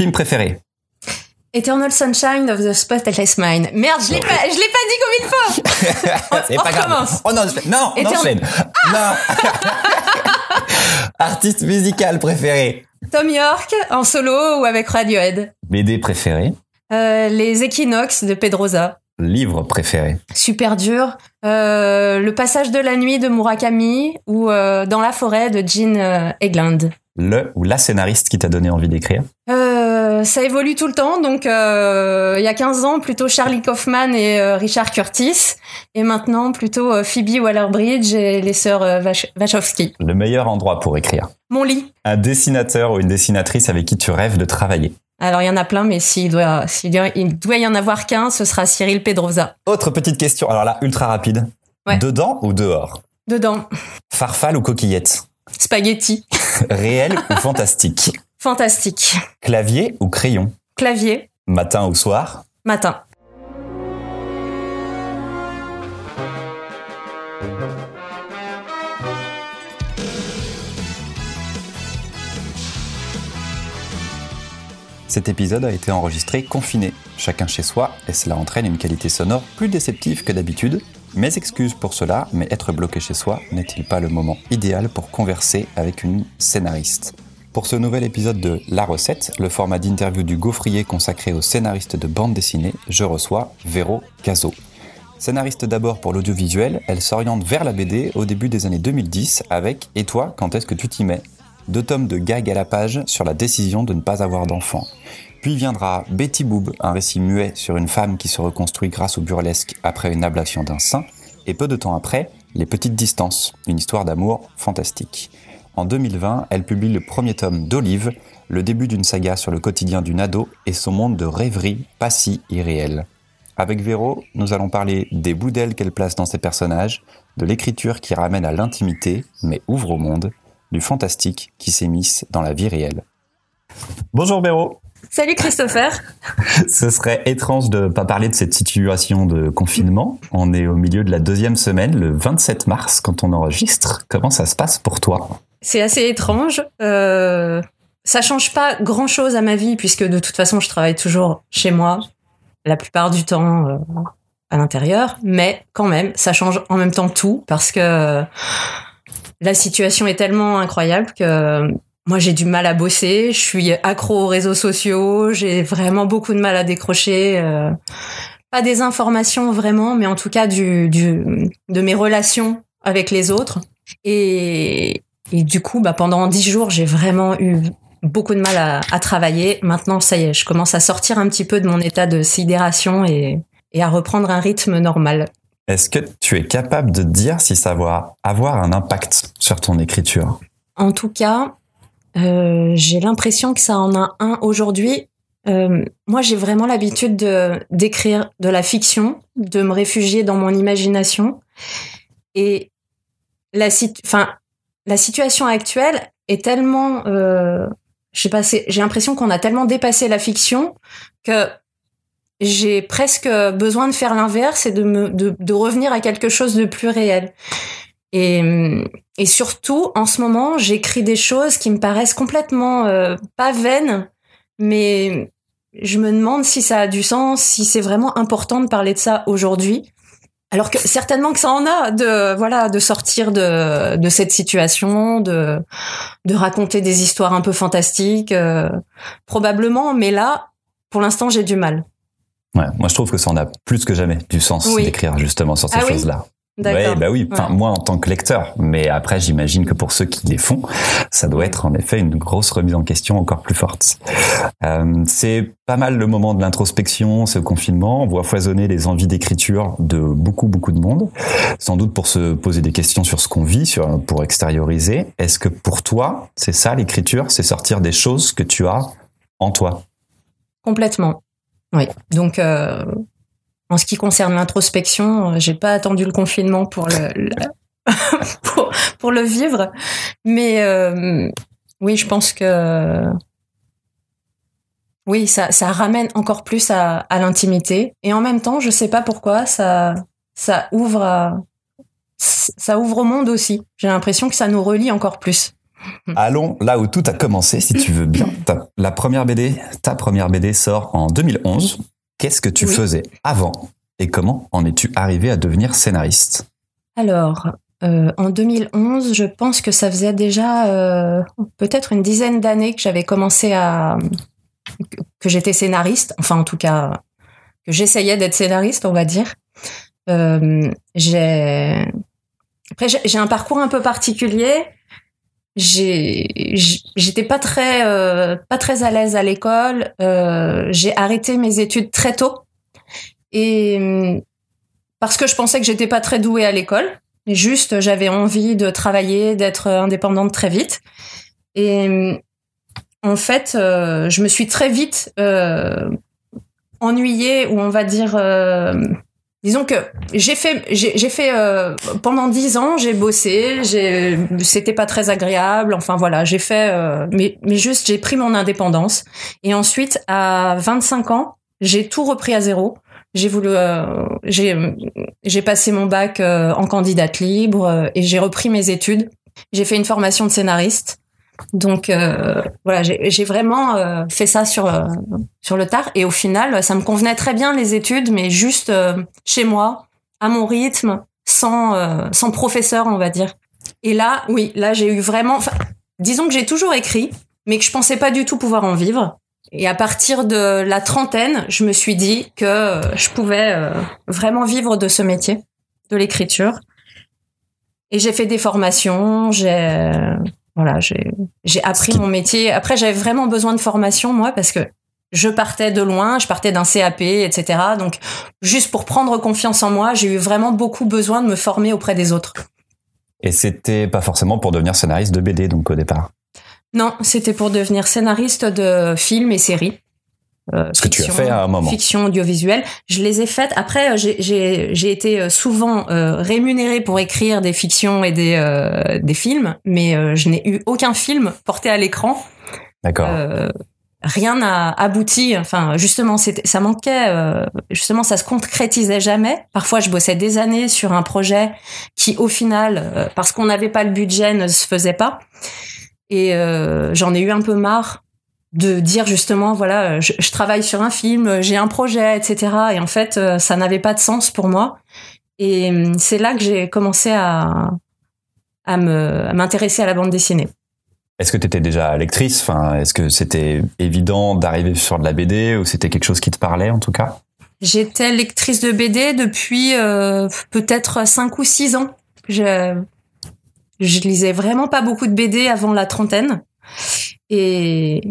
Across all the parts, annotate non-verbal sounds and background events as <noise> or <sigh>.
Film préféré Eternal Sunshine of the Spotless Mind. Merde, je l'ai pas, je l'ai pas dit combien de fois. <laughs> On pas grave. recommence. On enchaîne. Non, on. Non. <laughs> Artiste musical préféré Tom York en solo ou avec Radiohead? BD préféré Euh, les Equinox de Pedrosa. Livre préféré Super dur. Euh, le passage de la nuit de Murakami ou euh, Dans la forêt de Jean Egland. Le ou la scénariste qui t'a donné envie d'écrire? Euh, ça évolue tout le temps, donc euh, il y a 15 ans plutôt Charlie Kaufman et euh, Richard Curtis, et maintenant plutôt euh, Phoebe Waller-Bridge et les sœurs euh, Wach- Wachowski. Le meilleur endroit pour écrire Mon lit. Un dessinateur ou une dessinatrice avec qui tu rêves de travailler Alors il y en a plein, mais s'il doit, s'il doit, il doit y en avoir qu'un, ce sera Cyril Pedrosa. Autre petite question, alors là, ultra rapide. Ouais. Dedans ou dehors? Dedans, Farfalle ou coquillette? Spaghetti. Réel ou <laughs> fantastique? Fantastique. Clavier ou crayon? Clavier. Matin ou soir? Matin. Cet épisode a été enregistré confiné, chacun chez soi, et cela entraîne une qualité sonore plus déceptive que d'habitude. Mes excuses pour cela, mais être bloqué chez soi n'est-il pas le moment idéal pour converser avec une scénariste? Pour ce nouvel épisode de La Recette, le format d'interview du gaufrier consacré aux scénaristes de bande dessinée, je reçois Véro Caso. Scénariste d'abord pour l'audiovisuel, elle s'oriente vers la BD au début des années 2010 avec Et toi, quand est-ce que tu t'y mets? Deux tomes de gags à la page sur la décision de ne pas avoir d'enfant. Puis viendra Betty Boob, un récit muet sur une femme qui se reconstruit grâce au burlesque après une ablation d'un sein. Et peu de temps après, Les Petites Distances, une histoire d'amour fantastique. En 2020, elle publie le premier tome d'Olive, le début d'une saga sur le quotidien d'une ado et son monde de rêverie pas si irréel. Avec Véro, nous allons parler des bouts d'elle qu'elle place dans ses personnages, de l'écriture qui ramène à l'intimité, mais ouvre au monde, du fantastique qui s'émisse dans la vie réelle. Bonjour Véro Salut Christopher. <laughs> Ce serait étrange de pas parler de cette situation de confinement. On est au milieu de la deuxième semaine, le 27 mars, quand on enregistre. Comment ça se passe pour toi? C'est assez étrange. Euh, ça change pas grand chose à ma vie puisque de toute façon je travaille toujours chez moi la plupart du temps euh, à l'intérieur, mais quand même ça change en même temps tout parce que la situation est tellement incroyable que moi j'ai du mal à bosser, je suis accro aux réseaux sociaux, j'ai vraiment beaucoup de mal à décrocher. euh, pas des informations vraiment, mais en tout cas du, de mes relations avec les autres. Et, et du coup, bah, pendant dix jours, j'ai vraiment eu beaucoup de mal à, à travailler. Maintenant, ça y est, je commence à sortir un petit peu de mon état de sidération et, et à reprendre un rythme normal. Est-ce que tu es capable de dire si ça va avoir un impact sur ton écriture? En tout cas, euh, j'ai l'impression que ça en a un aujourd'hui. Euh, moi, j'ai vraiment l'habitude de d'écrire de la fiction, de me réfugier dans mon imagination. Et la, enfin, la situation actuelle est tellement, euh, j'ai l'impression qu'on a tellement dépassé la fiction que j'ai presque besoin de faire l'inverse et de, revenir à quelque chose de plus réel. Et, et surtout, en ce moment, j'écris des choses qui me paraissent complètement euh, pas vaines, mais je me demande si ça a du sens, si c'est vraiment important de parler de ça aujourd'hui. Alors que certainement que ça en a de voilà de sortir de de cette situation, de de raconter des histoires un peu fantastiques, euh, probablement. Mais là, pour l'instant, j'ai du mal. Ouais, moi je trouve que ça en a plus que jamais du sens Oui. d'écrire justement sur ces Ah choses-là. Ouais, bah oui. Enfin, Ouais. moi en tant que lecteur, mais après j'imagine que pour ceux qui les font, ça doit être en effet une grosse remise en question encore plus forte. Euh, c'est pas mal le moment de l'introspection, ce confinement. On voit foisonner les envies d'écriture de beaucoup beaucoup de monde, sans doute pour se poser des questions sur ce qu'on vit, sur pour extérioriser. Est-ce que pour toi, c'est ça l'écriture, c'est sortir des choses que tu as en toi? Complètement. Oui. Donc, euh, en ce qui concerne l'introspection, euh, j'ai pas attendu le confinement pour le, le- <laughs> pour, pour le vivre, mais euh, oui, je pense que oui, ça, ça ramène encore plus à, à l'intimité, et en même temps, je sais pas pourquoi ça ça ouvre à, ça ouvre au monde aussi. J'ai l'impression que ça nous relie encore plus. Allons là où tout a commencé, si tu veux bien. <laughs> la première BD, ta première BD sort en 2011. Qu'est-ce que tu faisais avant et comment en es-tu arrivé à devenir scénariste? Alors, euh, en 2011, je pense que ça faisait déjà euh, peut-être une dizaine d'années que j'avais commencé à que j'étais scénariste, enfin en tout cas que j'essayais d'être scénariste, on va dire. Euh, j'ai après j'ai un parcours un peu particulier. J'étais pas très euh, pas très à l'aise à l'école. Euh, j'ai arrêté mes études très tôt et parce que je pensais que j'étais pas très douée à l'école. Juste, j'avais envie de travailler, d'être indépendante très vite. Et en fait, euh, je me suis très vite euh, ennuyée, ou on va dire, euh, disons que j'ai fait, j'ai fait euh, pendant dix ans, j'ai bossé, c'était pas très agréable. Enfin voilà, j'ai fait, euh, mais mais juste j'ai pris mon indépendance. Et ensuite, à 25 ans, j'ai tout repris à zéro. J'ai voulu, euh, j'ai j'ai passé mon bac en candidate libre et j'ai repris mes études. J'ai fait une formation de scénariste. Donc euh, voilà, j'ai vraiment euh, fait ça sur euh, sur le tard et au final, ça me convenait très bien les études, mais juste chez moi, à mon rythme, sans sans professeur, on va dire. Et là, oui, là j'ai eu vraiment, disons que j'ai toujours écrit, mais que je pensais pas du tout pouvoir en vivre. Et à partir de la trentaine, je me suis dit que je pouvais vraiment vivre de ce métier, de l'écriture. Et j'ai fait des formations, j'ai voilà, j'ai appris mon métier. Après, j'avais vraiment besoin de formation, moi, parce que je partais de loin, je partais d'un CAP, etc. Donc, juste pour prendre confiance en moi, j'ai eu vraiment beaucoup besoin de me former auprès des autres. Et c'était pas forcément pour devenir scénariste de BD, donc au départ? Non, c'était pour devenir scénariste de films et séries. Euh, Ce que tu as fait à un moment. Fiction audiovisuelle. Je les ai faites. Après, euh, j'ai été euh, souvent euh, rémunérée pour écrire des fictions et des, euh, des films, mais je n'ai eu aucun film porté à l'écran. D'accord. rien n'a abouti. Enfin, justement, ça manquait. justement, ça se concrétisait jamais. Parfois, je bossais des années sur un projet qui, au final, parce qu'on n'avait pas le budget, ne se faisait pas. Et j'en ai eu un peu marre de dire justement voilà je, travaille sur un film j'ai un projet etc et en fait euh, ça n'avait pas de sens pour moi. Et hum, c'est là que j'ai commencé à à me m'intéresser à la bande dessinée. Est-ce que tu étais déjà lectrice? Enfin est-ce que c'était évident d'arriver sur de la BD ou c'était quelque chose qui te parlait en tout cas? J'étais lectrice de BD depuis euh, peut-être 5 ou 6 ans. Je je lisais vraiment pas beaucoup de BD avant la trentaine. Et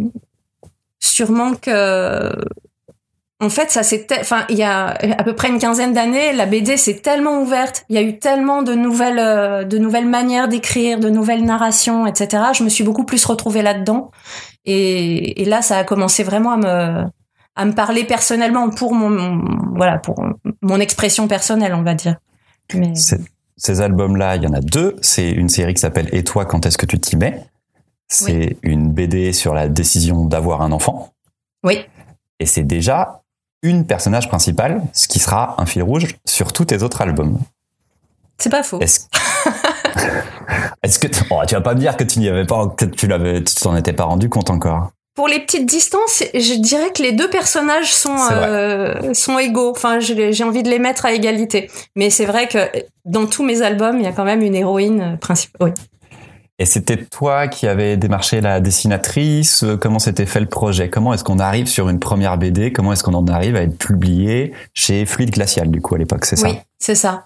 sûrement que en fait, ça c'était, enfin, il y a à peu près une quinzaine d'années, la BD s'est tellement ouverte. Il y a eu tellement de nouvelles, euh, de nouvelles manières d'écrire, de nouvelles narrations, etc. Je me suis beaucoup plus retrouvée là-dedans. Et, là, ça a commencé vraiment à me, à me parler personnellement pour mon, voilà, pour mon expression personnelle, on va dire. Mais... Ces albums-là, il y en a deux. C'est une série qui s'appelle Et toi, quand est-ce que tu t'y mets? C'est une BD sur la décision d'avoir un enfant. Oui. Et c'est déjà une personnage principale, ce qui sera un fil rouge sur tous tes autres albums. C'est pas faux. Est-ce que <laughs> oh, tu vas pas me dire que tu n'y avais pas, tu l'avais, tu t'en étais pas rendu compte encore Pour les petites distances, je dirais que les deux personnages sont euh, sont égaux. Enfin, j'ai envie de les mettre à égalité. Mais c'est vrai que dans tous mes albums, il y a quand même une héroïne principale. Oui. Et c'était toi qui avais démarché la dessinatrice. Comment s'était fait le projet? Comment est-ce qu'on arrive sur une première BD Comment est-ce qu'on en arrive à être publié chez Fluide Glacial du coup à l'époque C'est ça? Oui, c'est ça.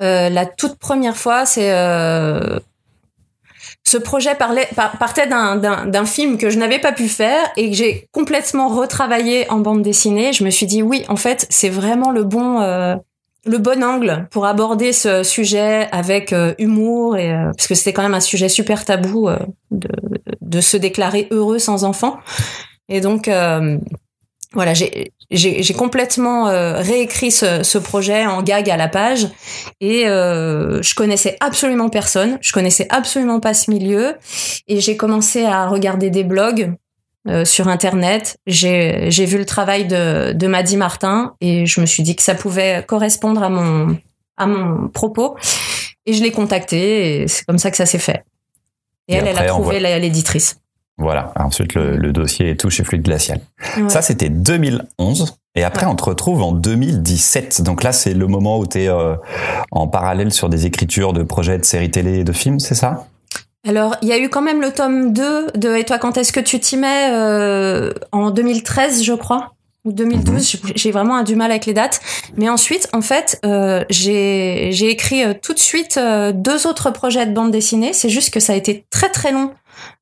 Euh, la toute première fois, c'est euh... ce projet parlait, partait d'un film que je n'avais pas pu faire et que j'ai complètement retravaillé en bande dessinée. Je me suis dit oui, en fait, c'est vraiment le bon. Euh le bon angle pour aborder ce sujet avec euh, humour et euh, parce que c'était quand même un sujet super tabou euh, de, de, se déclarer heureux sans enfant. Et donc voilà j'ai j'ai complètement réécrit ce, ce, projet en gag à la page et je connaissais absolument personne je connaissais absolument pas ce milieu et j'ai commencé à regarder des blogs euh, sur internet. J'ai j'ai vu le travail de de Maddy Martin et je me suis dit que ça pouvait correspondre à mon à mon propos et je l'ai contacté et c'est comme ça que ça s'est fait. Et, elle, elle a trouvé l'éditrice. Voilà. Ensuite, le, dossier est tout chez Fluide Glacial. Ça, c'était 2011. Et après, on te retrouve en 2017. Donc là, c'est le moment où tu es euh, en parallèle sur des écritures de projets de séries télé et de films, c'est ça? Alors, il y a eu quand même le tome 2 de Et toi, quand est-ce que tu t'y mets euh, En 2013, je crois ou 2012, mhm. j'ai vraiment un du mal avec les dates. Mais ensuite, en fait, euh, j'ai écrit euh, tout de suite euh, deux autres projets de bande dessinée. C'est juste que ça a été très très long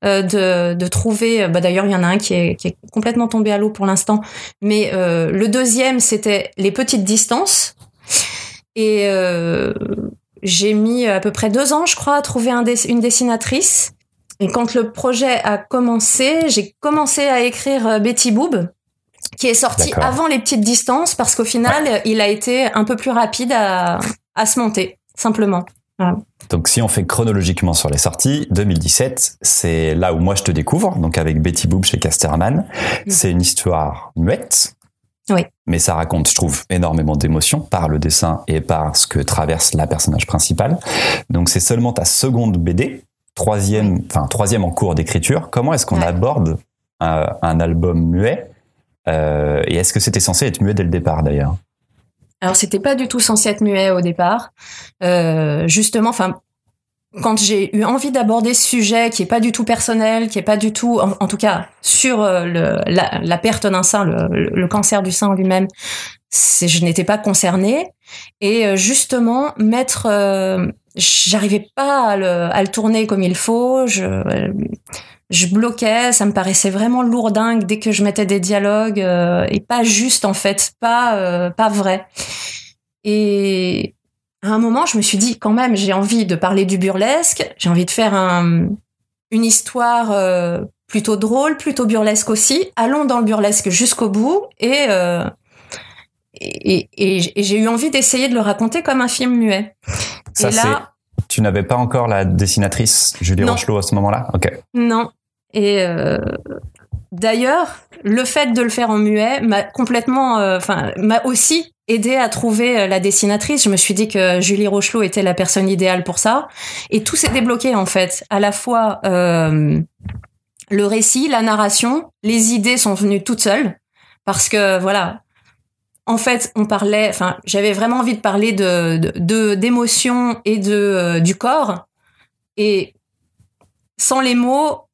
euh, de, de, trouver. Bah, D'ailleurs, il y en a un qui est, qui est complètement tombé à l'eau pour l'instant. Mais le deuxième, c'était les petites distances. Et j'ai mis à peu près deux ans, je crois, à trouver un une dessinatrice. Et quand le projet a commencé, j'ai commencé à écrire Betty Boob qui est sorti avant les petites distances parce qu'au final, il a été un peu plus rapide à, à se monter, simplement. Donc si on fait chronologiquement sur les sorties, 2017, c'est là où moi je te découvre, donc avec Betty Boop chez Casterman. Mm. C'est une histoire muette. Oui. Mais ça raconte, je trouve, énormément d'émotions par le dessin et par ce que traverse la personnage principale. Donc c'est seulement ta seconde BD, troisième, enfin troisième en cours d'écriture. Comment est-ce qu'on aborde un, un album muet euh, et est-ce que c'était censé être muet dès le départ d'ailleurs? Alors c'était pas du tout censé être muet au départ. Euh, justement, enfin quand j'ai eu envie d'aborder ce sujet qui est pas du tout personnel, qui est pas du tout, en, tout cas sur euh, le, la, la, perte d'un sein, le, le, cancer du sein lui-même, je n'étais pas concernée. Et euh, justement, mettre, euh, j'arrivais pas à le, à le, tourner comme il faut. Je, je bloquais, ça me paraissait vraiment lourdingue dès que je mettais des dialogues euh, et pas juste en fait, pas euh, pas vrai. Et à un moment, je me suis dit quand même, j'ai envie de parler du burlesque, j'ai envie de faire un, une histoire euh, plutôt drôle, plutôt burlesque aussi. Allons dans le burlesque jusqu'au bout et et, et, j'ai eu envie d'essayer de le raconter comme un film muet. Ça, et là, tu n'avais pas encore la dessinatrice Julie Rochelot à ce moment-là? Ok. Non. Et euh, d'ailleurs, le fait de le faire en muet m'a complètement, euh, enfin, m'a aussi aidé à trouver euh, la dessinatrice. Je me suis dit que Julie Rochelot était la personne idéale pour ça. Et tout s'est débloqué en fait. À la fois euh, le récit, la narration, les idées sont venues toutes seules parce que voilà. En fait, on parlait, enfin, j'avais vraiment envie de parler de d'émotions et de du corps. Et sans les mots,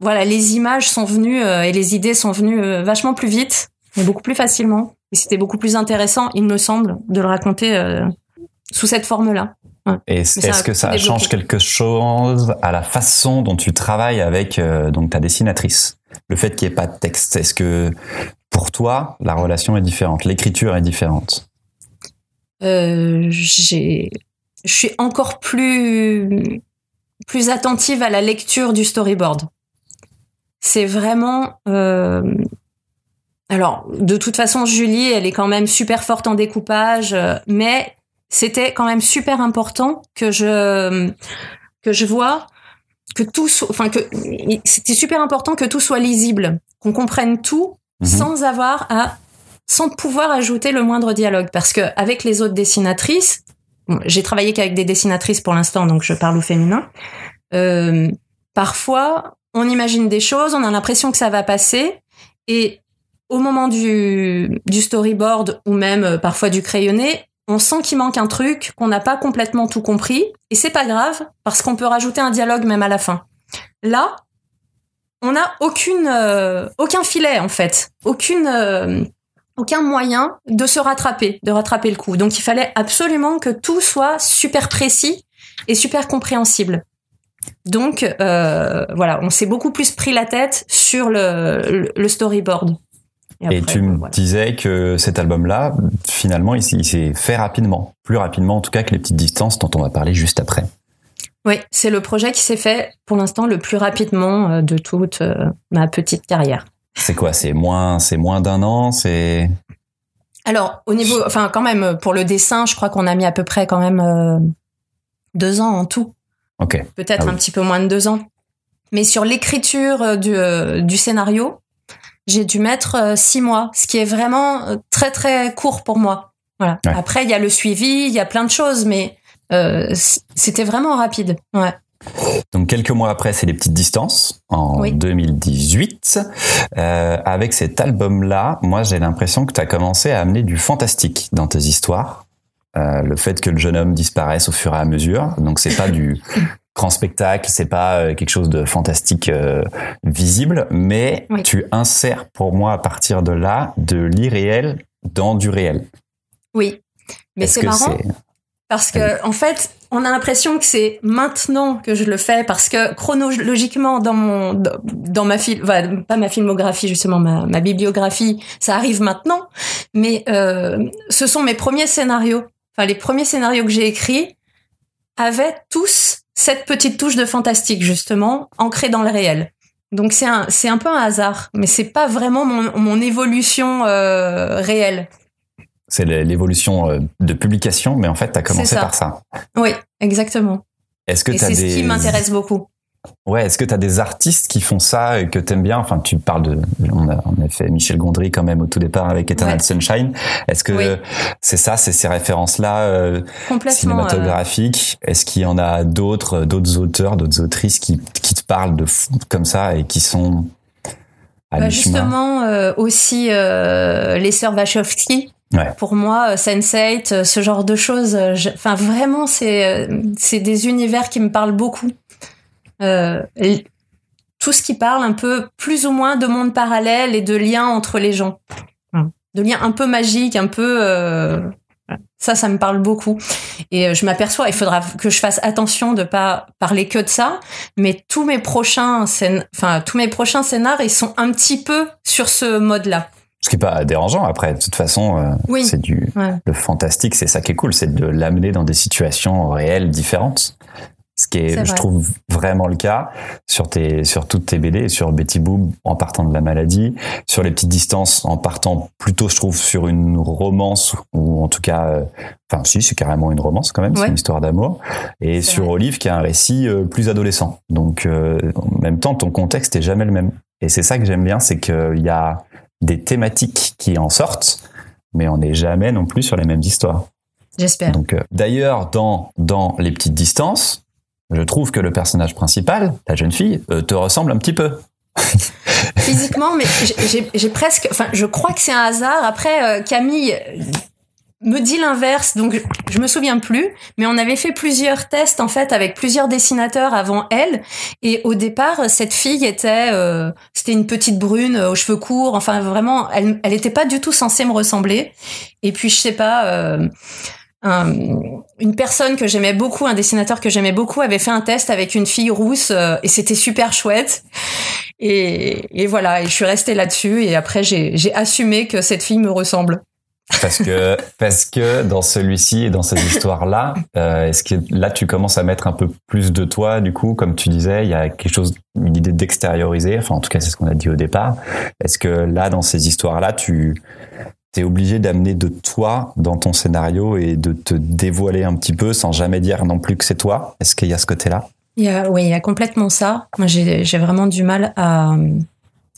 voilà, les images sont venues euh, et les idées sont venues euh, vachement plus vite, mais beaucoup plus facilement. Et c'était beaucoup plus intéressant, il me semble, de le raconter euh, sous cette forme-là. Et est-ce que ça change quelque chose à la façon dont tu travailles avec donc ta dessinatrice? Le fait qu'il n'y ait pas de texte, est-ce que pour toi la relation est différente, l'écriture est différente? Euh, Je suis encore plus plus attentive à la lecture du storyboard. C'est vraiment euh, alors de toute façon Julie elle est quand même super forte en découpage euh, mais c'était quand même super important que je que je vois que tout soit, enfin que c'était super important que tout soit lisible qu'on comprenne tout mhm. sans avoir à sans pouvoir ajouter le moindre dialogue parce que avec les autres dessinatrices j'ai travaillé qu'avec des dessinatrices pour l'instant donc je parle au féminin euh, parfois on imagine des choses, on a l'impression que ça va passer, et au moment du, storyboard ou même euh, parfois du crayonné, on sent qu'il manque un truc, qu'on n'a pas complètement tout compris, et c'est pas grave parce qu'on peut rajouter un dialogue même à la fin. Là, on n'a euh, aucun filet en fait, euh, aucun moyen de se rattraper, de rattraper le coup. Donc il fallait absolument que tout soit super précis et super compréhensible. Donc voilà, on s'est beaucoup plus pris la tête sur le, storyboard. Et, tu me disais que cet album-là, finalement, il, s'est fait rapidement, plus rapidement en tout cas que les petites distances dont on va parler juste après. Oui, c'est le projet qui s'est fait pour l'instant le plus rapidement euh, de toute euh, ma petite carrière. C'est quoi? C'est moins, c'est moins d'un an, c'est. Alors au niveau, enfin quand même pour le dessin, je crois qu'on a mis à peu près quand même deux ans en tout. Peut-être ah un petit peu moins de deux ans. Mais sur l'écriture euh, du, euh, du scénario, j'ai dû mettre euh, six mois, ce qui est vraiment très très court pour moi. Voilà. Après, il y a le suivi, il y a plein de choses, mais euh, c'était vraiment rapide. Ouais. Donc quelques mois après, c'est les petites distances en 2018. Euh, avec cet album-là, moi j'ai l'impression que tu as commencé à amener du fantastique dans tes histoires. Euh, le fait que le jeune homme disparaisse au fur et à mesure, donc c'est pas du grand spectacle, c'est pas euh, quelque chose de fantastique euh, visible, mais tu insères pour moi à partir de là de l'irréel dans du réel. Oui, mais c'est marrant parce que en fait, on a l'impression que c'est maintenant que je le fais parce que chronologiquement dans mon dans ma fil pas ma filmographie justement ma, ma bibliographie ça arrive maintenant mais euh, ce sont mes premiers scénarios. Enfin les premiers scénarios que j'ai écrits avaient tous cette petite touche de fantastique justement ancrée dans le réel donc c'est un c'est un peu un hasard mais c'est pas vraiment mon, mon évolution euh, réelle c'est l'évolution euh, de publication, mais en fait, tu as commencé par ça. Oui, exactement. Est-ce que c'est des... ce qui m'intéresse beaucoup. Ouais, est-ce que tu as des artistes qui font ça et que tu aimes bien? Enfin, tu parles de. On a, fait Michel Gondry quand même au tout départ avec Eternal Sunshine. Est-ce que c'est ça, c'est ces références-là euh, cinématographiques? Est-ce qu'il y en a d'autres, d'autres auteurs, d'autres autrices qui, qui te parlent de comme ça et qui sont. Bah justement, euh, aussi les sœurs Wachowski, pour moi, euh, Sense8, euh, ce genre de choses, euh, enfin vraiment, c'est c'est des univers qui me parlent beaucoup. Euh, tout ce qui parle un peu plus ou moins de monde parallèle et de liens entre les gens, de liens un peu magiques, un peu euh, ça, ça me parle beaucoup. Et je m'aperçois, il faudra que je fasse attention de pas parler que de ça, mais tous mes prochains, enfin tous mes prochains scénars, ils sont un petit peu sur ce mode-là. Ce qui est pas dérangeant après. De toute façon, euh, c'est du le fantastique, c'est ça qui est cool, c'est de l'amener dans des situations réelles différentes. Ce qui est, je trouve, vraiment le cas sur tes, sur toutes tes BD, sur Betty Boop en partant de la maladie, sur les petites distances en partant plutôt, je trouve, sur une romance ou en tout cas, euh, enfin si, c'est carrément une romance quand même, c'est une histoire d'amour, et sur Olive qui a un récit euh, plus adolescent. Donc, en même temps, ton contexte est jamais le même. Et c'est ça que j'aime bien, c'est qu'il y a des thématiques qui en sortent, mais on n'est jamais non plus sur les mêmes histoires. J'espère. Donc, euh, d'ailleurs, dans, dans Les Petites Distances, je trouve que le personnage principal, la jeune fille, euh, te ressemble un petit peu. <laughs> Physiquement, mais j'ai presque. Enfin, je crois que c'est un hasard. Après, euh, Camille me dit l'inverse, donc je me souviens plus, mais on avait fait plusieurs tests en fait avec plusieurs dessinateurs avant elle, et au départ cette fille était, euh, c'était une petite brune aux cheveux courts, enfin vraiment, elle, elle pas du tout censée me ressembler, et puis je sais pas. Une personne que j'aimais beaucoup, un dessinateur que j'aimais beaucoup, avait fait un test avec une fille rousse euh, et c'était super chouette. Et, et, voilà, et je suis restée là-dessus et après j'ai assumé que cette fille me ressemble. Parce que <laughs> parce que dans celui-ci et dans cette histoire-là, euh, est-ce que là tu commences à mettre un peu plus de toi du coup, comme tu disais, il y a quelque chose, une idée d'extérioriser. Enfin, en tout cas, c'est ce qu'on a dit au départ. Est-ce que là, dans ces histoires-là, tu es obligé d'amener de toi dans ton scénario et de te dévoiler un petit peu sans jamais dire non plus que c'est toi Est-ce qu'il y a ce côté-là? Oui, il y a complètement ça. Moi, j'ai vraiment du mal à.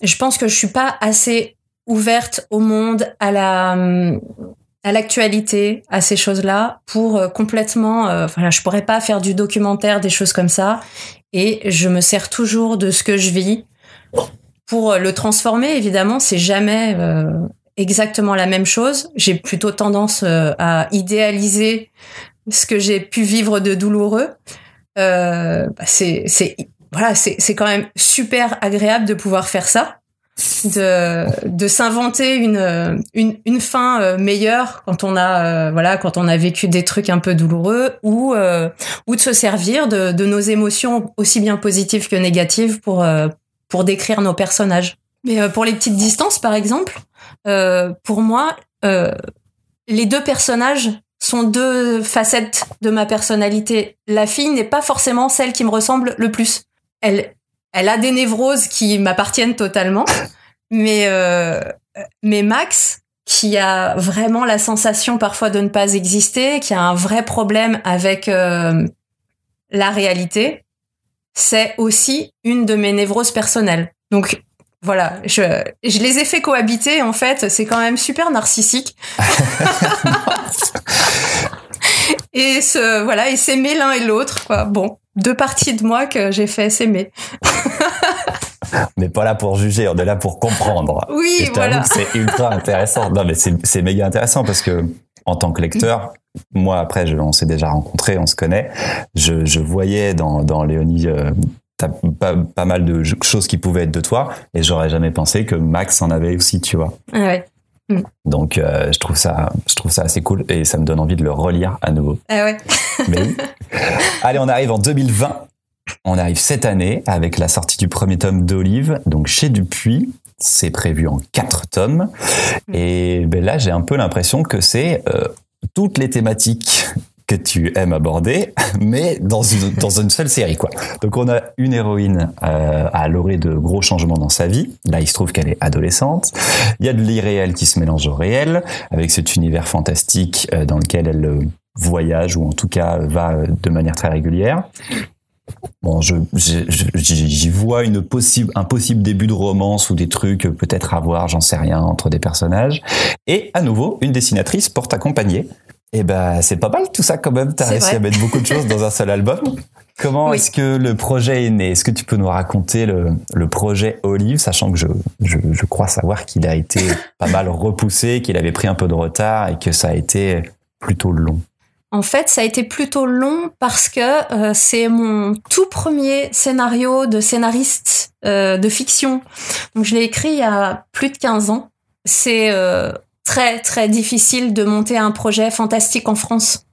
Je pense que je suis pas assez ouverte au monde, à la à l'actualité, à ces choses-là, pour euh, complètement. Euh, enfin, je pourrais pas faire du documentaire, des choses comme ça, et je me sers toujours de ce que je vis pour le transformer. Évidemment, c'est jamais euh, exactement la même chose. J'ai plutôt tendance à idéaliser ce que j'ai pu vivre de douloureux. Bah, c'est c'est voilà, c'est c'est quand même super agréable de pouvoir faire ça de, de s'inventer une, une, une, fin euh, meilleure quand on a euh, voilà quand on a vécu des trucs un peu douloureux ou euh, ou de se servir de, de, nos émotions aussi bien positives que négatives pour pour décrire nos personnages. Mais pour les petites distances par exemple, pour moi les deux personnages sont deux facettes de ma personnalité. La fille n'est pas forcément celle qui me ressemble le plus. Elle elle a des névroses qui m'appartiennent totalement, mais euh, mais Max, qui a vraiment la sensation parfois de ne pas exister, qui a un vrai problème avec euh, la réalité, c'est aussi une de mes névroses personnelles. Donc voilà, je, je les ai fait cohabiter. En fait, c'est quand même super narcissique. <laughs> et ce voilà, et s'aimer l'un et l'autre. Bon, deux parties de moi que j'ai fait s'aimer. <laughs> on n'est pas là pour juger, on est là pour comprendre. Oui, voilà. C'est ultra intéressant. Non, mais c'est méga intéressant parce que en tant que lecteur, moi après, je, on s'est déjà rencontrés, on se connaît. Je, je voyais dans, dans Léonie euh, pas, pas, mal de choses qui pouvaient être de toi, et j'aurais jamais pensé que Max en avait aussi, tu vois. Ah ouais. Mm. Donc euh, je trouve ça, je trouve ça assez cool et ça me donne envie de le relire à nouveau. Ah ouais. <laughs> Mais Allez, on arrive en 2020. On arrive cette année avec la sortie du premier tome d'Olive, donc chez Dupuis. C'est prévu en quatre tomes. Mm. Et ben là, j'ai un peu l'impression que c'est euh, toutes les thématiques que tu aimes aborder, <laughs> mais dans une, seule série, quoi. Donc on a une héroïne euh, à l'orée de gros changements dans sa vie. Là, il se trouve qu'elle est adolescente. Il y a de l'irréel qui se mélange au réel, avec cet univers fantastique euh, dans lequel elle euh, voyage ou en tout cas va de manière très régulière. Bon, je, j'y vois une possible, un possible début de romance ou des trucs peut-être à voir, j'en sais rien, entre des personnages. Et à nouveau, une dessinatrice pour t'accompagner eh ben, c'est pas mal tout ça quand même. T'as réussi à mettre beaucoup de choses dans un seul album. <laughs> Comment est-ce que le projet est né? Est-ce que tu peux nous raconter le, le projet Olive, sachant que je, je, je crois savoir qu'il a été <laughs> pas mal repoussé, qu'il avait pris un peu de retard et que ça a été plutôt long? En fait, ça a été plutôt long parce que euh, c'est mon tout premier scénario de scénariste euh, de fiction. Donc, je l'ai écrit il y a plus de 15 ans. C'est euh, très très difficile de monter un projet fantastique en France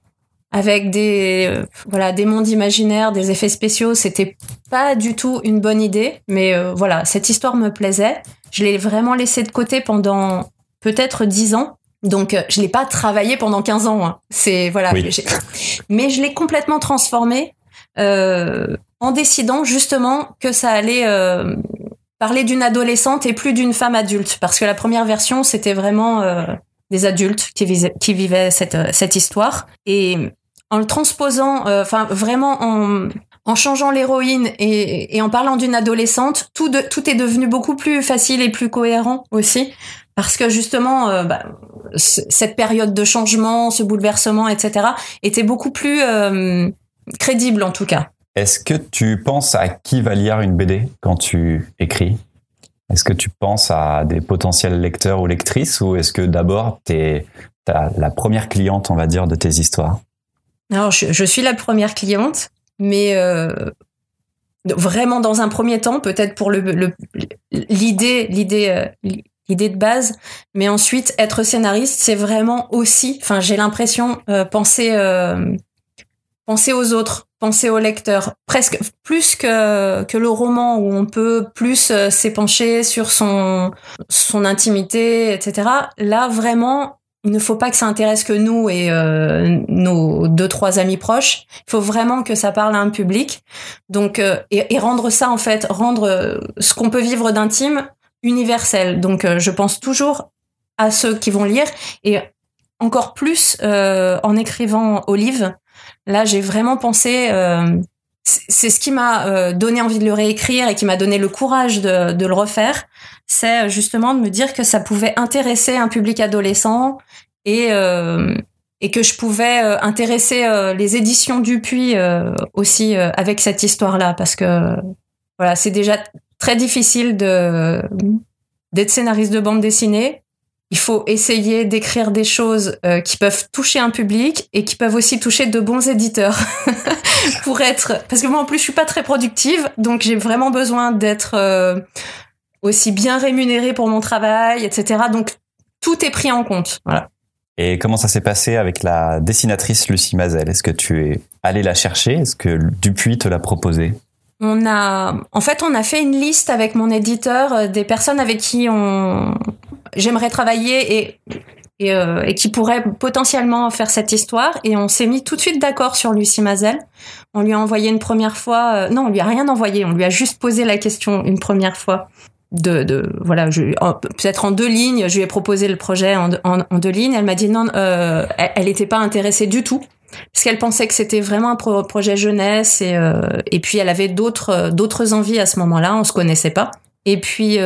avec des euh, voilà des mondes imaginaires, des effets spéciaux. C'était pas du tout une bonne idée, mais euh, voilà cette histoire me plaisait. Je l'ai vraiment laissé de côté pendant peut-être dix ans. Donc euh, je l'ai pas travaillé pendant 15 ans. Hein. C'est voilà, mais je l'ai complètement transformé en décidant justement que ça allait parler d'une adolescente et plus d'une femme adulte, parce que la première version, c'était vraiment euh, des adultes qui, qui vivaient cette, euh, cette histoire. Et en le transposant, euh, enfin vraiment en, en changeant l'héroïne et, et, en parlant d'une adolescente, tout, de, tout est devenu beaucoup plus facile et plus cohérent aussi. Parce que justement, bah, cette période de changement, ce bouleversement, etc., était beaucoup plus crédible en tout cas. Est-ce que tu penses à qui va lire une BD quand tu écris? Est-ce que tu penses à des potentiels lecteurs ou lectrices ou est-ce que d'abord tu es la première cliente, on va dire, de tes histoires? Alors, je, suis la première cliente, mais euh, vraiment dans un premier temps, peut-être pour l'idée, l'idée, euh, l'idée de base, mais ensuite être scénariste, c'est vraiment aussi, enfin, j'ai l'impression euh, penser penser aux autres, penser au lecteur, presque plus que que le roman où on peut plus euh, s'épancher sur son son intimité, etc. Là vraiment, il ne faut pas que ça intéresse que nous et euh, nos deux trois amis proches. Il faut vraiment que ça parle à un public. Donc euh, et, rendre ça en fait, rendre ce qu'on peut vivre d'intime universel. Donc je pense toujours à ceux qui vont lire et encore plus en écrivant Olive Là, j'ai vraiment pensé, euh, c'est ce qui m'a euh, donné envie de le réécrire et qui m'a donné le courage de, le refaire. C'est euh, justement de me dire que ça pouvait intéresser un public adolescent et et que je pouvais intéresser les éditions Dupuis aussi avec cette histoire-là parce que voilà, c'est déjà très difficile d'être scénariste de bande dessinée il faut essayer d'écrire des choses euh, qui peuvent toucher un public et qui peuvent aussi toucher de bons éditeurs <laughs> pour être parce que moi en plus je suis pas très productive donc j'ai vraiment besoin d'être euh, aussi bien rémunérée pour mon travail etc donc tout est pris en compte. Voilà. Et comment ça s'est passé avec la dessinatrice Lucie Mazel? Est-ce que tu es allé la chercher? Est-ce que Dupuis te l'a proposé on a, en fait, on a fait une liste avec mon éditeur euh, des personnes avec qui on, j'aimerais travailler et euh, et, qui pourrait potentiellement faire cette histoire. Et on s'est mis tout de suite d'accord sur Lucie Mazel. On lui a envoyé une première fois. Euh, non, on lui a rien envoyé. On lui a juste posé la question une première fois. De, de voilà, peut-être en deux lignes. Je lui ai proposé le projet en, deux lignes. Elle m'a dit non, euh, elle n'était pas intéressée du tout parce qu'elle pensait que c'était vraiment un projet jeunesse et et puis elle avait d'autres d'autres envies à ce moment-là. On se connaissait pas. Et puis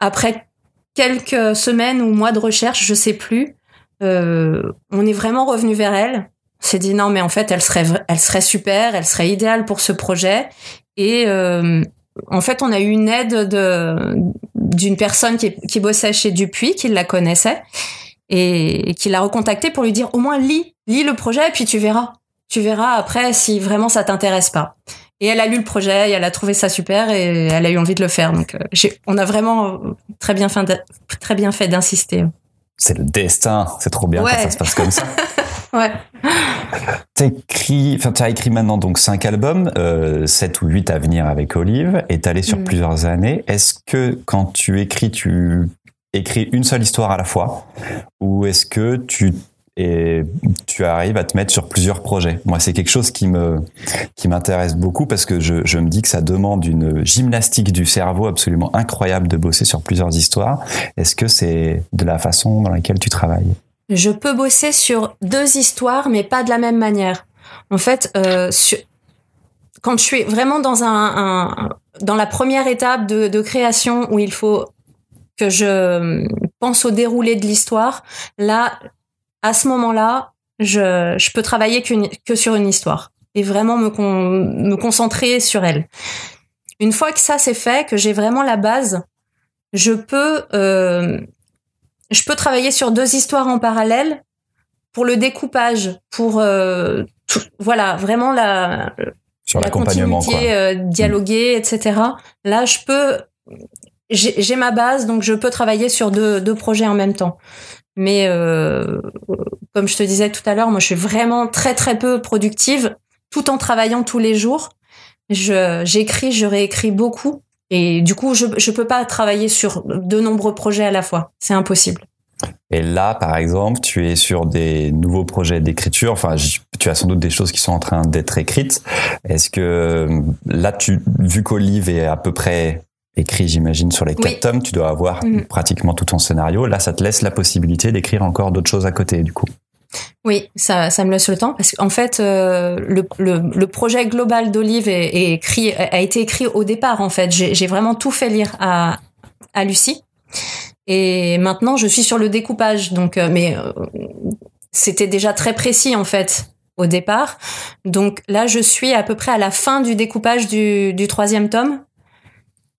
après quelques semaines ou mois de recherche, je sais plus. Euh, on est vraiment revenu vers elle s'est dit non mais en fait elle serait elle serait super, elle serait idéale pour ce projet et euh, en fait on a eu une aide de d'une personne qui, qui bossait chez Dupuis, qui la connaissait et, qui l'a recontacté pour lui dire au moins lis lis le projet et puis tu verras tu verras après si vraiment ça t'intéresse pas. Et elle a lu le projet, et elle a trouvé ça super et elle a eu envie de le faire. Donc, euh, on a vraiment très bien fait, très bien fait d'insister. C'est le destin, c'est trop bien quand ça se passe comme ça. <laughs> ouais. T'as écrit, enfin, as écrit maintenant donc cinq albums, euh, 7 ou 8 à venir avec Olive, et t'es allé sur mm. plusieurs années. Est-ce que quand tu écris, tu écris une seule histoire à la fois, ou est-ce que tu et tu arrives à te mettre sur plusieurs projets. Moi, c'est quelque chose qui me qui m'intéresse beaucoup parce que je, je me dis que ça demande une gymnastique du cerveau absolument incroyable de bosser sur plusieurs histoires. Est-ce que c'est de la façon dans laquelle tu travailles? Je peux bosser sur deux histoires, mais pas de la même manière. En fait, euh, quand je suis vraiment dans un, dans la première étape de création où il faut que je pense au déroulé de l'histoire, là, à ce moment-là, je, je peux travailler que sur une histoire et vraiment me, me concentrer sur elle. Une fois que ça c'est fait, que j'ai vraiment la base, je peux euh, je peux travailler sur deux histoires en parallèle pour le découpage, pour euh, voilà vraiment la sur l'accompagnement euh, dialoguer, etc. Là, je peux j'ai ma base, donc je peux travailler sur deux, deux projets en même temps. Mais euh, comme je te disais tout à l'heure, moi je suis vraiment très très peu productive, tout en travaillant tous les jours. Je j'écris, je réécris beaucoup, et du coup je je peux pas travailler sur de nombreux projets à la fois. C'est impossible. Et là, par exemple, tu es sur des nouveaux projets d'écriture. Enfin, tu as sans doute des choses qui sont en train d'être écrites. Est-ce que là, tu, vu qu'Olive est à peu près écrit, j'imagine, sur les quatre tomes, tu dois avoir mhm. pratiquement tout ton scénario. Là, ça te laisse la possibilité d'écrire encore d'autres choses à côté, du coup. Oui, ça, ça me laisse le temps parce qu'en fait, euh, le, le, projet global d'Olive est, écrit, a été écrit au départ. En fait, j'ai vraiment tout fait lire à, à Lucie. Et maintenant, je suis sur le découpage. Donc, euh, mais euh, c'était déjà très précis en fait au départ. Donc là, je suis à peu près à la fin du découpage du, du troisième tome.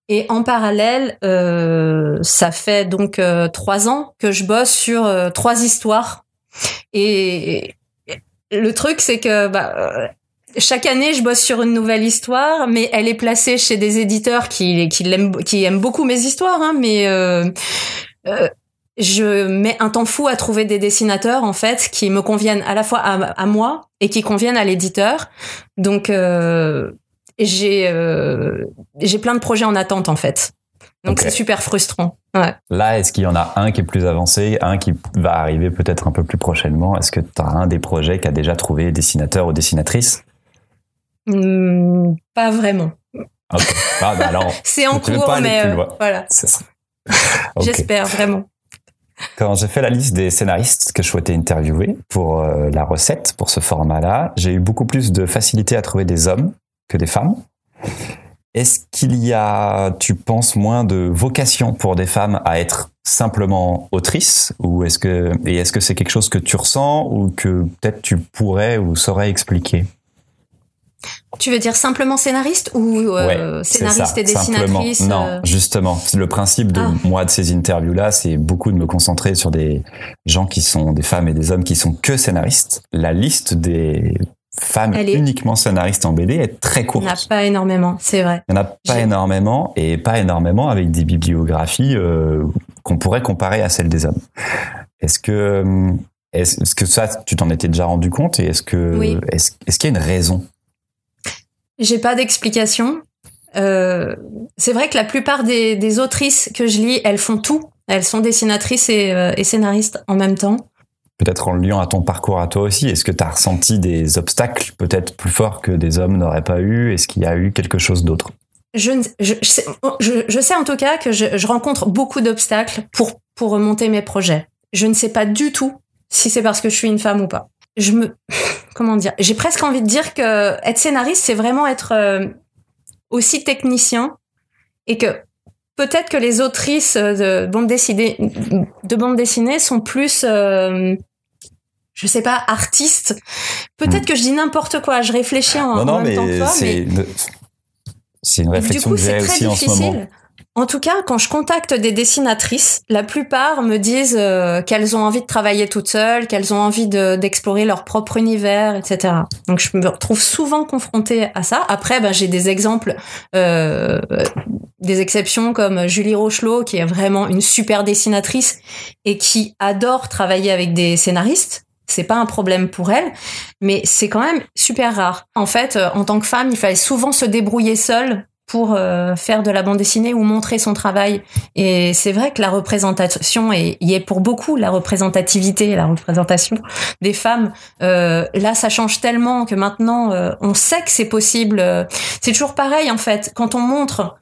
Et en parallèle, euh, ça fait donc euh, trois ans que je bosse sur euh, trois histoires. Et, le truc, c'est que bah, chaque année, je bosse sur une nouvelle histoire, mais elle est placée chez des éditeurs qui, aiment, beaucoup mes histoires. Hein, mais je mets un temps fou à trouver des dessinateurs en fait qui me conviennent à la fois à, à moi et qui conviennent à l'éditeur. Donc j'ai euh, j'ai plein de projets en attente en fait. Donc c'est super frustrant. Ouais. Là, est-ce qu'il y en a un qui est plus avancé, un qui va arriver peut-être un peu plus prochainement? Est-ce que tu as un des projets qui a déjà trouvé dessinateur ou dessinatrice? Hmm, Pas vraiment. Ah, bah alors, <laughs> c'est en cours, mais euh, voilà. <laughs> J'espère vraiment. Quand j'ai fait la liste des scénaristes que je souhaitais interviewer pour euh, la recette, pour ce format-là, j'ai eu beaucoup plus de facilité à trouver des hommes que des femmes. Est-ce qu'il y a, tu penses, moins de vocation pour des femmes à être simplement autrices ou est-ce que et est-ce que c'est quelque chose que tu ressens ou que peut-être tu pourrais ou saurais expliquer? Tu veux dire simplement scénariste ou euh, scénariste et dessinatrice Non, euh justement. Le principe de ah. moi de ces interviews-là, c'est beaucoup de me concentrer sur des gens qui sont des femmes et des hommes qui sont que scénaristes. La liste des femme uniquement scénariste en BD est très courte. Il n'y en a pas énormément, c'est vrai. Il n'y en a pas énormément et pas énormément avec des bibliographies euh, qu'on pourrait comparer à celles des hommes. Est-ce que euh, est-ce que ça tu t'en étais déjà rendu compte et est-ce que est-ce qu'il y a une raison? J'ai pas d'explication. Euh, c'est vrai que la plupart des, autrices que je lis, elles font tout. Elles sont dessinatrices et, et scénaristes en même temps peut-être en liant à ton parcours à toi aussi, est-ce que tu as ressenti des obstacles peut-être plus forts que des hommes n'auraient pas eu? Est-ce qu'il y a eu quelque chose d'autre? Je, je, je, sais, en tout cas que je, rencontre beaucoup d'obstacles pour, pour remonter mes projets. Je ne sais pas du tout si c'est parce que je suis une femme ou pas. Je me, <laughs> comment dire, j'ai presque envie de dire que être scénariste, c'est vraiment être euh, aussi technicien et que peut-être que les autrices de bande dessinée, de bande dessinée sont plus, euh, je sais pas, artistes, Peut-être hmm. que je dis n'importe quoi. Je réfléchis en, même temps que toi, mais c'est une réflexion que j'ai aussi en ce moment. En tout cas, quand je contacte des dessinatrices, la plupart me disent euh, qu'elles ont envie de travailler toutes seules, qu'elles ont envie d'explorer leur propre univers, etc. Donc je me retrouve souvent confrontée à ça. Après, ben, j'ai des exemples, euh, des exceptions comme Julie Rochelot, qui est vraiment une super dessinatrice et qui adore travailler avec des scénaristes. C'est pas un problème pour elle, mais c'est quand même super rare. En fait, euh, en tant que femme, il fallait souvent se débrouiller seule pour euh, faire de la bande dessinée ou montrer son travail. Et c'est vrai que la représentation et y est pour beaucoup la représentativité, la représentation des femmes. Euh, là, ça change tellement que maintenant, euh, on sait que c'est possible. C'est toujours pareil en fait. Quand on montre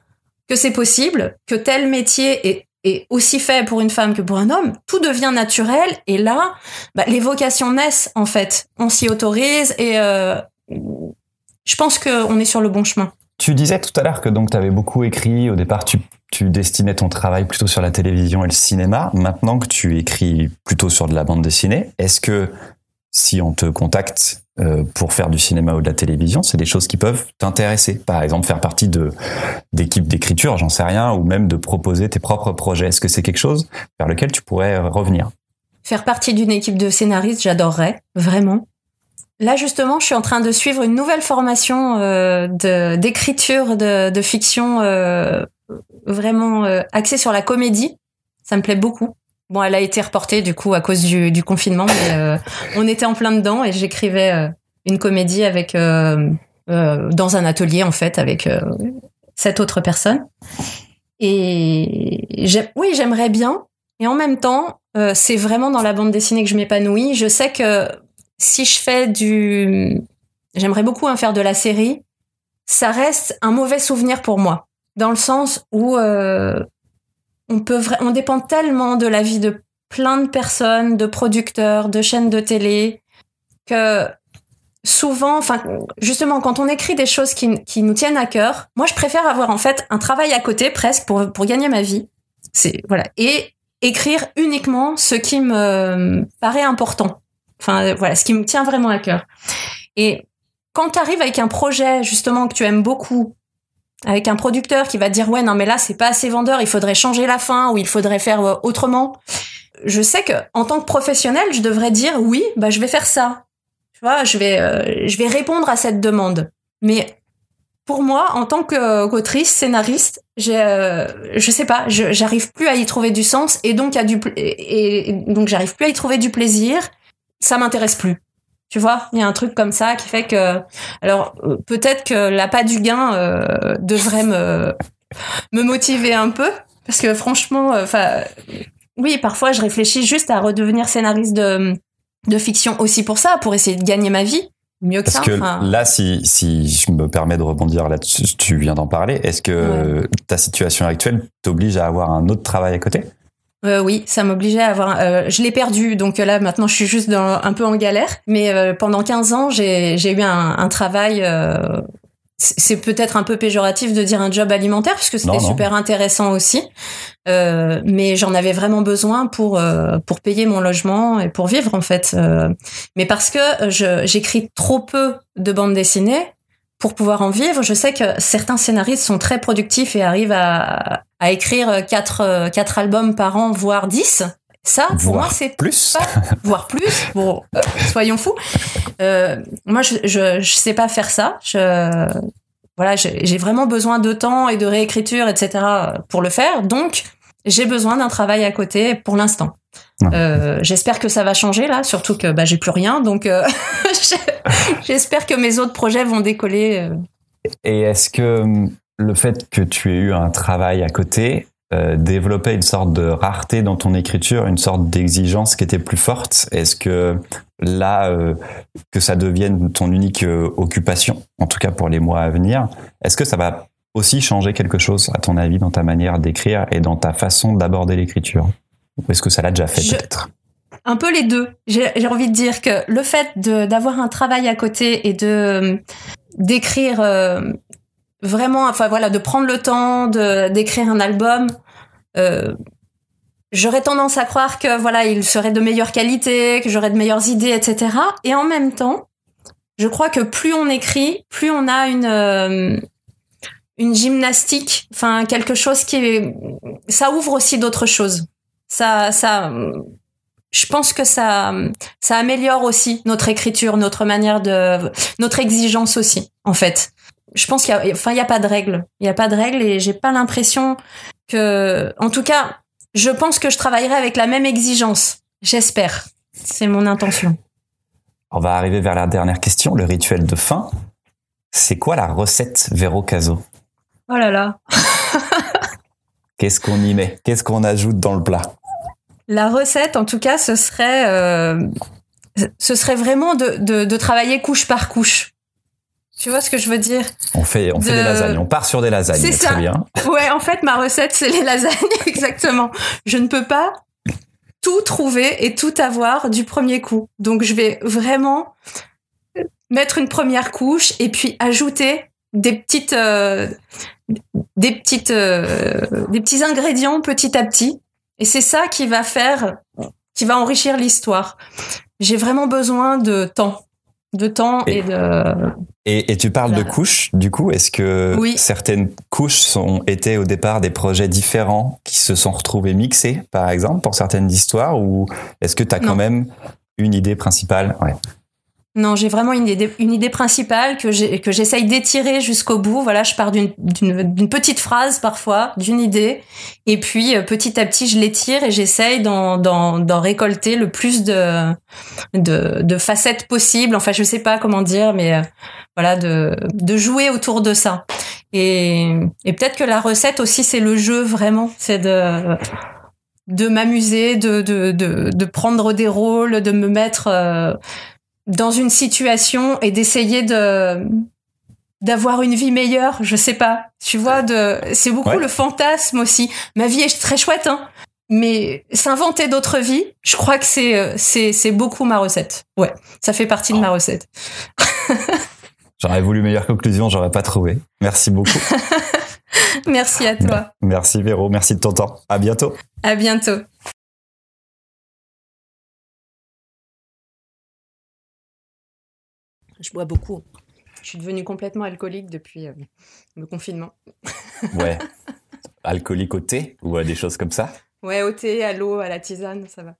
que c'est possible, que tel métier est, est, aussi fait pour une femme que pour un homme, tout devient naturel. Et là, bah, les vocations naissent en fait. On s'y autorise et je pense qu'on est sur le bon chemin. Tu disais tout à l'heure que donc tu avais beaucoup écrit. Au départ, tu, destinais ton travail plutôt sur la télévision et le cinéma. Maintenant que tu écris plutôt sur de la bande dessinée, est-ce que si on te contacte euh, pour faire du cinéma ou de la télévision, c'est des choses qui peuvent t'intéresser? Par exemple, faire partie de d'équipes d'écriture, j'en sais rien, ou même de proposer tes propres projets. Est-ce que c'est quelque chose vers lequel tu pourrais revenir? Faire partie d'une équipe de scénaristes, j'adorerais vraiment. Là justement, je suis en train de suivre une nouvelle formation euh, d'écriture de, fiction euh, vraiment euh, axée sur la comédie. Ça me plaît beaucoup. Bon, elle a été reportée du coup à cause du, confinement, mais on était en plein dedans et j'écrivais une comédie avec dans un atelier en fait avec cette autre personne. Et oui, j'aimerais bien. Et en même temps, c'est vraiment dans la bande dessinée que je m'épanouis. Je sais que si je fais du, j'aimerais beaucoup en faire de la série, ça reste un mauvais souvenir pour moi, dans le sens où euh, on peut, on dépend tellement de la vie de plein de personnes, de producteurs, de chaînes de télé, que souvent, enfin, justement, quand on écrit des choses qui, qui, nous tiennent à cœur, moi, je préfère avoir en fait un travail à côté presque pour, pour gagner ma vie. C'est voilà et écrire uniquement ce qui me paraît important. Enfin, voilà, ce qui me tient vraiment à cœur. Et quand tu arrives avec un projet, justement, que tu aimes beaucoup, avec un producteur qui va dire, ouais, non, mais là, c'est pas assez vendeur, il faudrait changer la fin ou il faudrait faire euh, autrement. Je sais que, en tant que professionnel, je devrais dire, oui, bah, je vais faire ça. Tu vois, je vais, euh, je vais répondre à cette demande. Mais pour moi, en tant qu'autrice, scénariste, j'ai, euh, je sais pas, j'arrive plus à y trouver du sens et donc du, et donc j'arrive plus à y trouver du plaisir ça m'intéresse plus. Tu vois, il y a un truc comme ça qui fait que, alors euh, peut-être que la pas du gain euh, devrait me me motiver un peu, parce que franchement, euh, enfin, oui, parfois je réfléchis juste à redevenir scénariste de de fiction aussi pour ça, pour essayer de gagner ma vie mieux que ça. Parce que là, si, si je me permets de rebondir là-dessus, tu viens d'en parler, est-ce que ta situation actuelle t'oblige à avoir un autre travail à côté? Euh, oui, ça m'obligeait à avoir. Euh, je l'ai perdu, donc là maintenant je suis juste dans, un peu en galère. Mais euh, pendant 15 ans, j'ai eu un, un travail. Euh, c'est peut-être un peu péjoratif de dire un job alimentaire puisque c'était super intéressant aussi. mais j'en avais vraiment besoin pour pour payer mon logement et pour vivre en fait. mais parce que j'écris trop peu de bandes dessinées pour pouvoir en vivre. Je sais que certains scénaristes sont très productifs et arrivent à, à écrire quatre, euh, quatre albums par an, voire dix. Ça, pour moi, c'est plus, pas, <laughs> voire plus. Bon, euh, soyons fous. Euh, moi, je, je, je sais pas faire ça. Je, voilà, j'ai vraiment besoin de temps et de réécriture, etc. pour le faire. Donc, j'ai besoin d'un travail à côté pour l'instant. Euh, j'espère que ça va changer là, surtout que bah, j'ai plus rien, donc euh, <laughs> j'espère que mes autres projets vont décoller. Euh. Et est-ce que hum, le fait que tu aies eu un travail à côté développait une sorte de rareté dans ton écriture, une sorte d'exigence qui était plus forte? Est-ce que là, que ça devienne ton unique occupation, en tout cas pour les mois à venir, est-ce que ça va aussi changer quelque chose, à ton avis, dans ta manière d'écrire et dans ta façon d'aborder l'écriture? Ou est-ce que ça l'a déjà fait peut-être? Un peu les deux. J'ai envie de dire que le fait d'avoir un travail à côté et de d'écrire euh, vraiment, enfin voilà, de prendre le temps de d'écrire un album, euh, j'aurais tendance à croire que voilà, il serait de meilleure qualité, que j'aurais de meilleures idées, etc. Et en même temps, je crois que plus on écrit, plus on a une euh, une gymnastique, enfin quelque chose qui est, ça ouvre aussi d'autres choses. Ça, ça, je pense que ça, ça améliore aussi notre écriture, notre manière de, notre exigence aussi, en fait. Je pense qu'il y a, enfin, il y a pas de règle. Il y a pas de règle et j'ai pas l'impression que, en tout cas, je pense que je travaillerai avec la même exigence. J'espère. C'est mon intention. On va arriver vers la dernière question, le rituel de fin. C'est quoi la recette Véro Caso? Oh là là. Qu'est-ce qu'on y met? Qu'est-ce qu'on ajoute dans le plat? La recette, en tout cas, ce serait, euh, ce serait vraiment de, de, de, travailler couche par couche. Tu vois ce que je veux dire? On fait, on fait De- des lasagnes. On part sur des lasagnes. C'est ça. Bien. Ouais, en fait, ma recette, c'est les lasagnes, <laughs> exactement. Je ne peux pas tout trouver et tout avoir du premier coup. Donc, je vais vraiment mettre une première couche et puis ajouter des petites, euh, des petites, euh, des petits ingrédients petit à petit. Et c'est ça qui va faire, qui va enrichir l'histoire. J'ai vraiment besoin de temps, de temps et, Et- de. Et, et tu parles de couches, du coup, est-ce que Oui. certaines couches sont étaient au départ des projets différents qui se sont retrouvés mixés, par exemple, pour certaines histoires, ou est-ce que tu as quand même une idée principale? Ouais. Non, j'ai vraiment une idée, principale que j'essaye d'étirer jusqu'au bout. Voilà, je pars d'une, petite phrase parfois, d'une idée, et puis euh, petit à petit, je l'étire et j'essaye d'en, récolter le plus de, facettes possibles. Enfin, je sais pas comment dire, mais euh, voilà, de, jouer autour de ça. Et, peut-être que la recette aussi, c'est le jeu vraiment, c'est de m'amuser, de prendre des rôles, de me mettre euh, dans une situation et d'essayer de d'avoir une vie meilleure, je sais pas. Tu vois, de c'est beaucoup Ouais. le fantasme aussi. Ma vie est très chouette, hein. Mais s'inventer d'autres vies, je crois que c'est c'est c'est beaucoup ma recette. Ouais, ça fait partie de ma recette. <laughs> <laughs> J'aurais voulu meilleure conclusion, j'aurais pas trouvé. Merci beaucoup. <laughs> Merci à toi. merci Véro, merci de ton temps. À bientôt. À bientôt. Je bois beaucoup. Je suis devenue complètement alcoolique depuis euh, le confinement. <laughs> Ouais. Alcoolique au thé ou à des choses comme ça? Ouais, au thé, à l'eau, à la tisane, ça va.